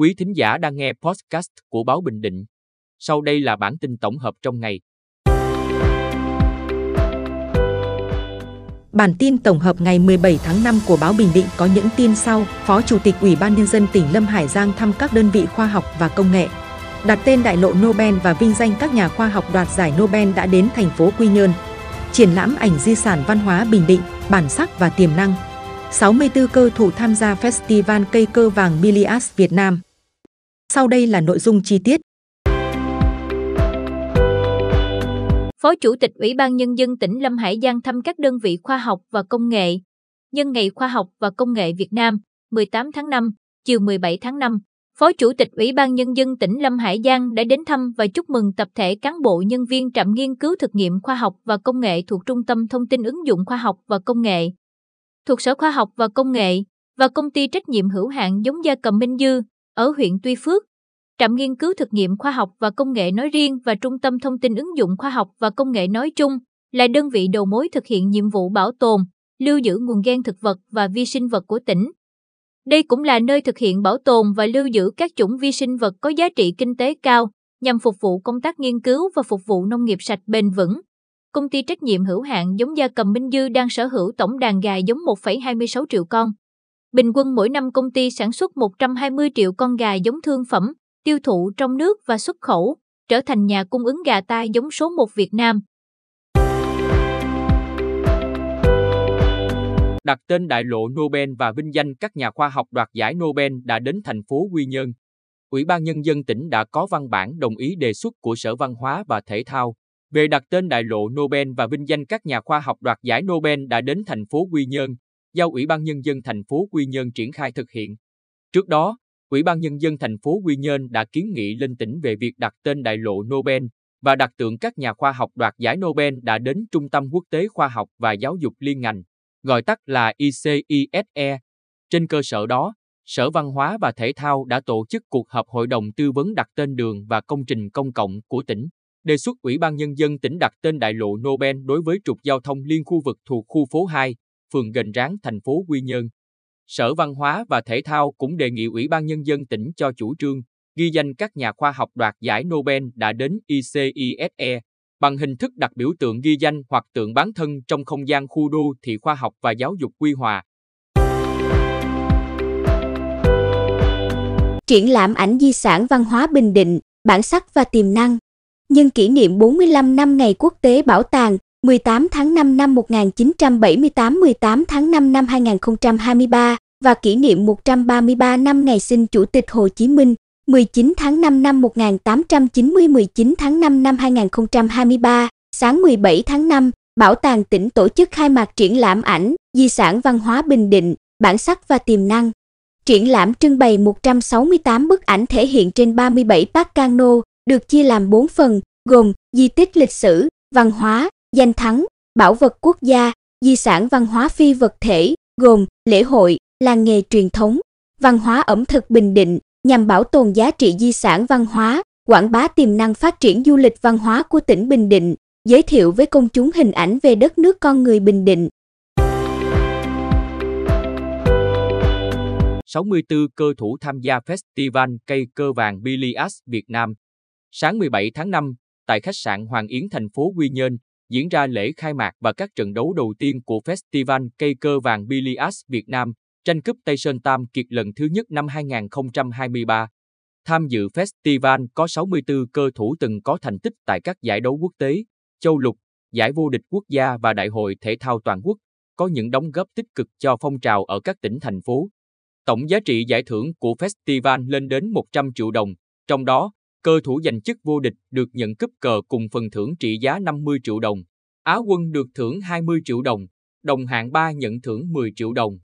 Quý thính giả đang nghe podcast của Báo Bình Định. Sau đây là bản tin tổng hợp trong ngày. Bản tin tổng hợp ngày 17 tháng 5 của Báo Bình Định có những tin sau. Phó Chủ tịch Ủy ban Nhân dân tỉnh Lâm Hải Giang thăm các đơn vị khoa học và công nghệ. Đặt tên đại lộ Nobel và vinh danh các nhà khoa học đoạt giải Nobel đã đến thành phố Quy Nhơn. Triển lãm ảnh di sản văn hóa Bình Định, bản sắc và tiềm năng. 64 cơ thủ tham gia Festival Cây cơ vàng Milias Việt Nam. Sau đây là nội dung chi tiết. Phó Chủ tịch Ủy ban Nhân dân tỉnh Lâm Hải Giang thăm các đơn vị khoa học và công nghệ. Nhân ngày Khoa học và Công nghệ Việt Nam, 18 tháng 5, chiều 17 tháng 5, Phó Chủ tịch Ủy ban Nhân dân tỉnh Lâm Hải Giang đã đến thăm và chúc mừng tập thể cán bộ nhân viên trạm nghiên cứu thực nghiệm khoa học và công nghệ thuộc Trung tâm Thông tin ứng dụng khoa học và công nghệ, thuộc Sở Khoa học và Công nghệ và Công ty trách nhiệm hữu hạn giống gia cầm Minh Dư ở huyện Tuy Phước. Trạm nghiên cứu thực nghiệm khoa học và công nghệ nói riêng và Trung tâm Thông tin ứng dụng khoa học và công nghệ nói chung là đơn vị đầu mối thực hiện nhiệm vụ bảo tồn, lưu giữ nguồn gen thực vật và vi sinh vật của tỉnh. Đây cũng là nơi thực hiện bảo tồn và lưu giữ các chủng vi sinh vật có giá trị kinh tế cao nhằm phục vụ công tác nghiên cứu và phục vụ nông nghiệp sạch bền vững. Công ty trách nhiệm hữu hạn giống gia cầm Minh Dư đang sở hữu tổng đàn gà giống 1,26 triệu con. Bình quân mỗi năm công ty sản xuất 120 triệu con gà giống thương phẩm, tiêu thụ trong nước và xuất khẩu, trở thành nhà cung ứng gà ta giống số 1 Việt Nam. Đặt tên đại lộ Nobel và vinh danh các nhà khoa học đoạt giải Nobel đã đến thành phố Quy Nhơn. Ủy ban Nhân dân tỉnh đã có văn bản đồng ý đề xuất của Sở Văn hóa và Thể thao về đặt tên đại lộ Nobel và vinh danh các nhà khoa học đoạt giải Nobel đã đến thành phố Quy Nhơn, giao Ủy ban Nhân dân thành phố Quy Nhơn triển khai thực hiện. Trước đó, Ủy ban Nhân dân thành phố Quy Nhơn đã kiến nghị lên tỉnh về việc đặt tên đại lộ Nobel và đặt tượng các nhà khoa học đoạt giải Nobel đã đến Trung tâm Quốc tế Khoa học và Giáo dục Liên ngành, gọi tắt là ICISE. Trên cơ sở đó, Sở Văn hóa và Thể thao đã tổ chức cuộc họp hội đồng tư vấn đặt tên đường và công trình công cộng của tỉnh, đề xuất Ủy ban Nhân dân tỉnh đặt tên đại lộ Nobel đối với trục giao thông liên khu vực thuộc khu phố 2, phường Gành Ráng, thành phố Quy Nhơn. Sở Văn hóa và Thể thao cũng đề nghị Ủy ban Nhân dân tỉnh cho chủ trương, ghi danh các nhà khoa học đoạt giải Nobel đã đến ICISE bằng hình thức đặt biểu tượng ghi danh hoặc tượng bán thân trong không gian khu đô thị khoa học và giáo dục quy hòa. Triển lãm ảnh di sản văn hóa Bình Định, bản sắc và tiềm năng. Nhân kỷ niệm 45 năm Ngày Quốc tế Bảo tàng, 18 tháng 5 năm 1978 18 tháng 5 năm 2023 và kỷ niệm 133 năm ngày sinh Chủ tịch Hồ Chí Minh, 19 tháng 5 năm 1890 19 tháng 5 năm 2023, sáng 17 tháng 5, Bảo tàng tỉnh tổ chức khai mạc triển lãm ảnh, di sản văn hóa Bình Định, bản sắc và tiềm năng. Triển lãm trưng bày 168 bức ảnh thể hiện trên 37 bát cano, được chia làm 4 phần, gồm di tích lịch sử, văn hóa, danh thắng, bảo vật quốc gia, di sản văn hóa phi vật thể, gồm lễ hội, làng nghề truyền thống, văn hóa ẩm thực Bình Định, nhằm bảo tồn giá trị di sản văn hóa, quảng bá tiềm năng phát triển du lịch văn hóa của tỉnh Bình Định, giới thiệu với công chúng hình ảnh về đất nước con người Bình Định. 64 cơ thủ tham gia Festival Cây cơ vàng Bilias Việt Nam. Sáng 17 tháng 5, tại khách sạn Hoàng Yến thành phố Quy Nhơn, diễn ra lễ khai mạc và các trận đấu đầu tiên của Festival Cây cơ vàng Bilias Việt Nam, tranh cúp Tây Sơn Tam Kiệt lần thứ nhất năm 2023. Tham dự festival có 64 cơ thủ từng có thành tích tại các giải đấu quốc tế, châu lục, giải vô địch quốc gia và đại hội thể thao toàn quốc, có những đóng góp tích cực cho phong trào ở các tỉnh thành phố. Tổng giá trị giải thưởng của festival lên đến 100 triệu đồng, trong đó, cơ thủ giành chức vô địch được nhận cúp cờ cùng phần thưởng trị giá 50 triệu đồng. Á quân được thưởng 20 triệu đồng, đồng hạng 3 nhận thưởng 10 triệu đồng.